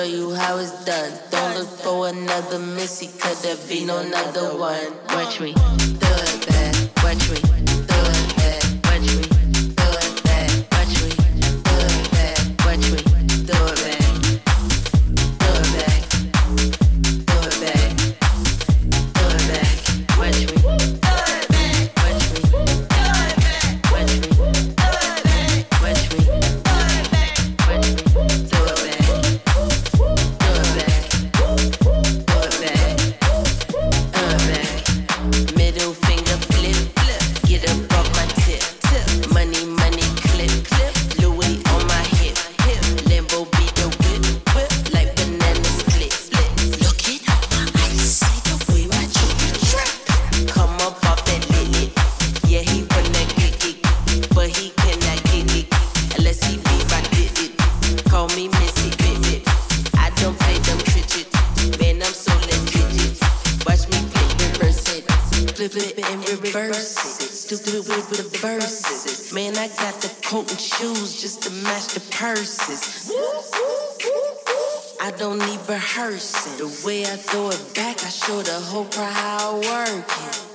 show you how it's done. Don't look for another missy, cause there be no another one. Watch me do it bad, watch me. Rehearsing. The way I throw it back, I show the whole crowd how I work it.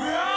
Yeah.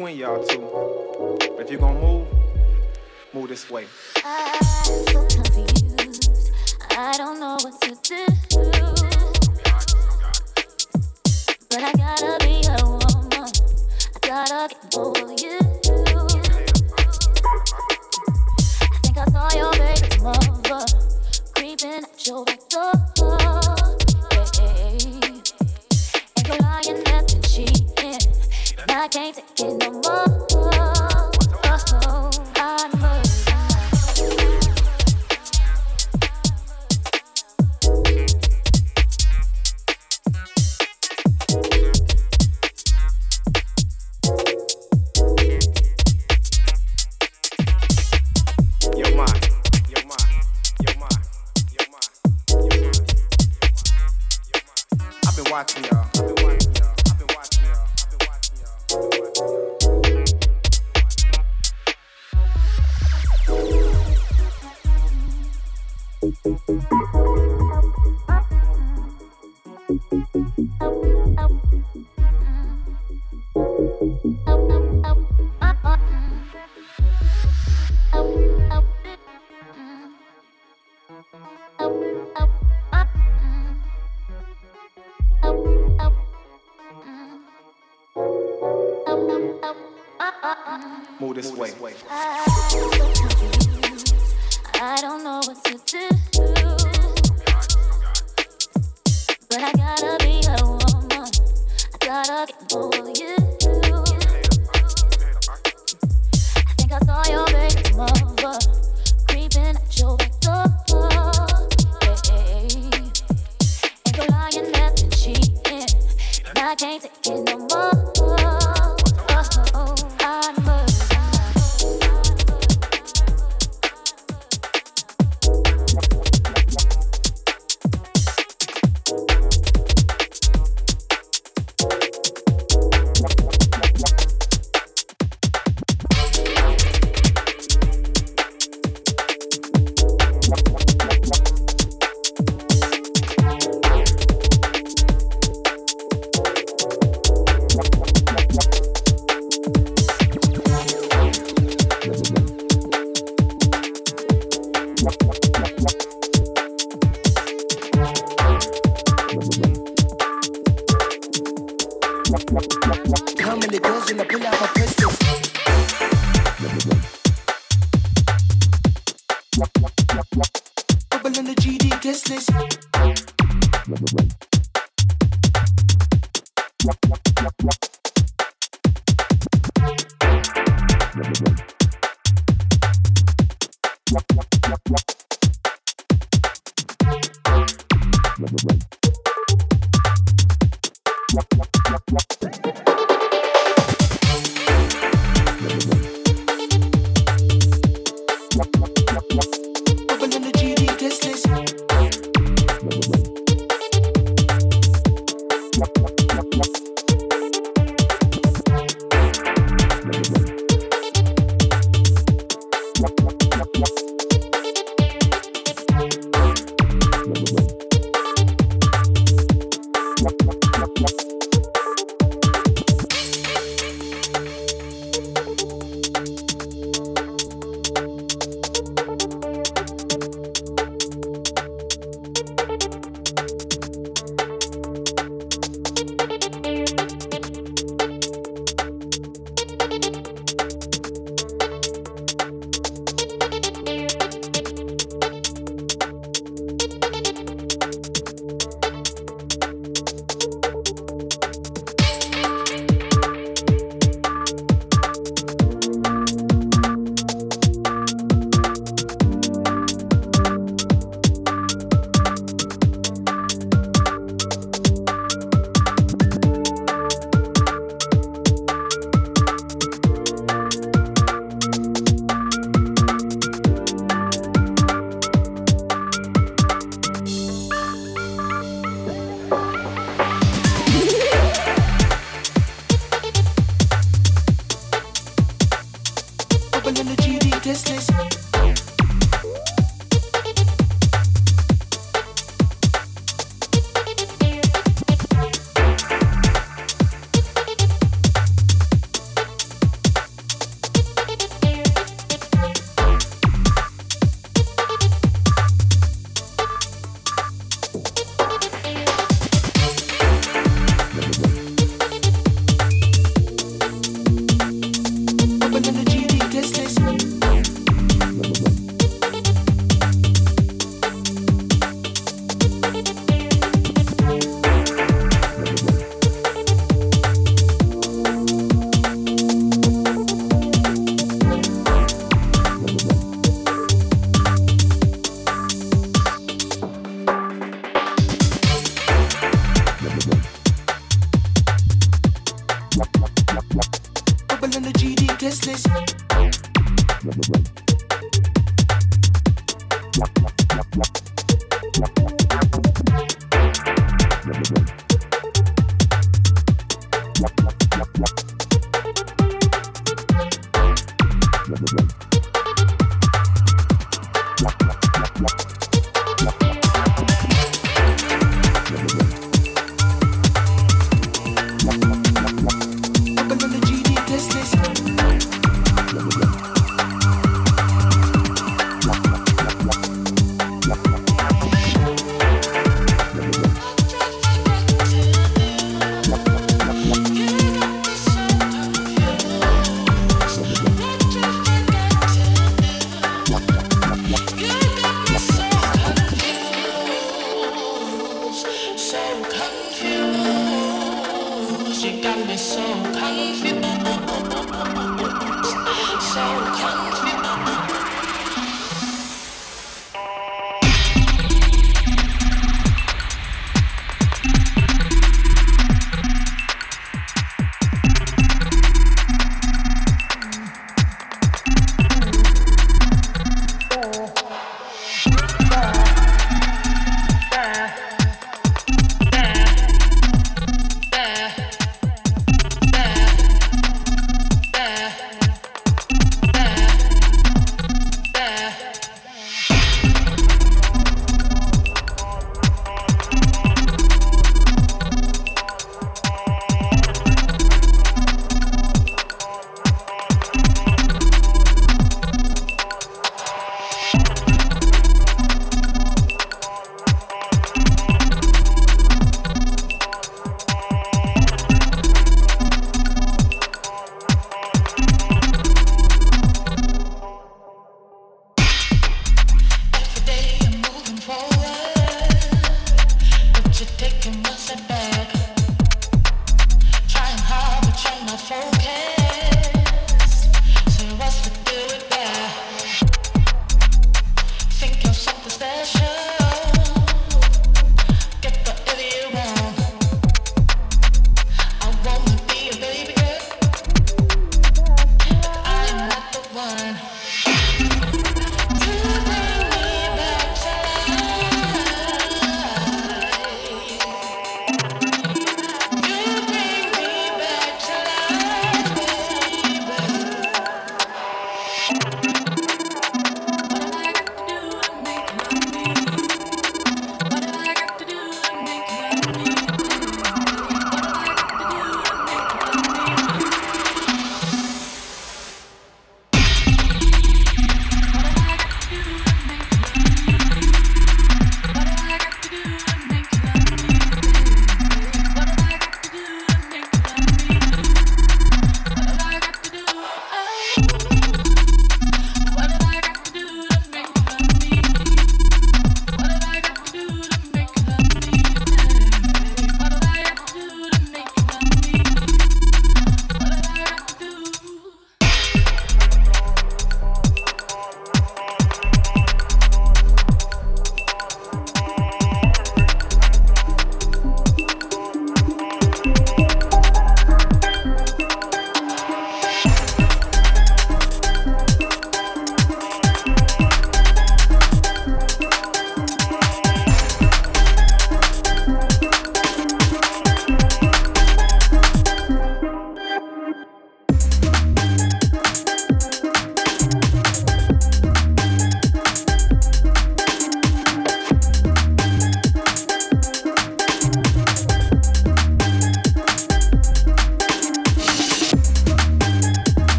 between y'all two. But if you're gonna move, move this way. party, y'all.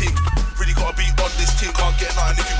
ting. Really gotta be on this ting, can't get nothing if you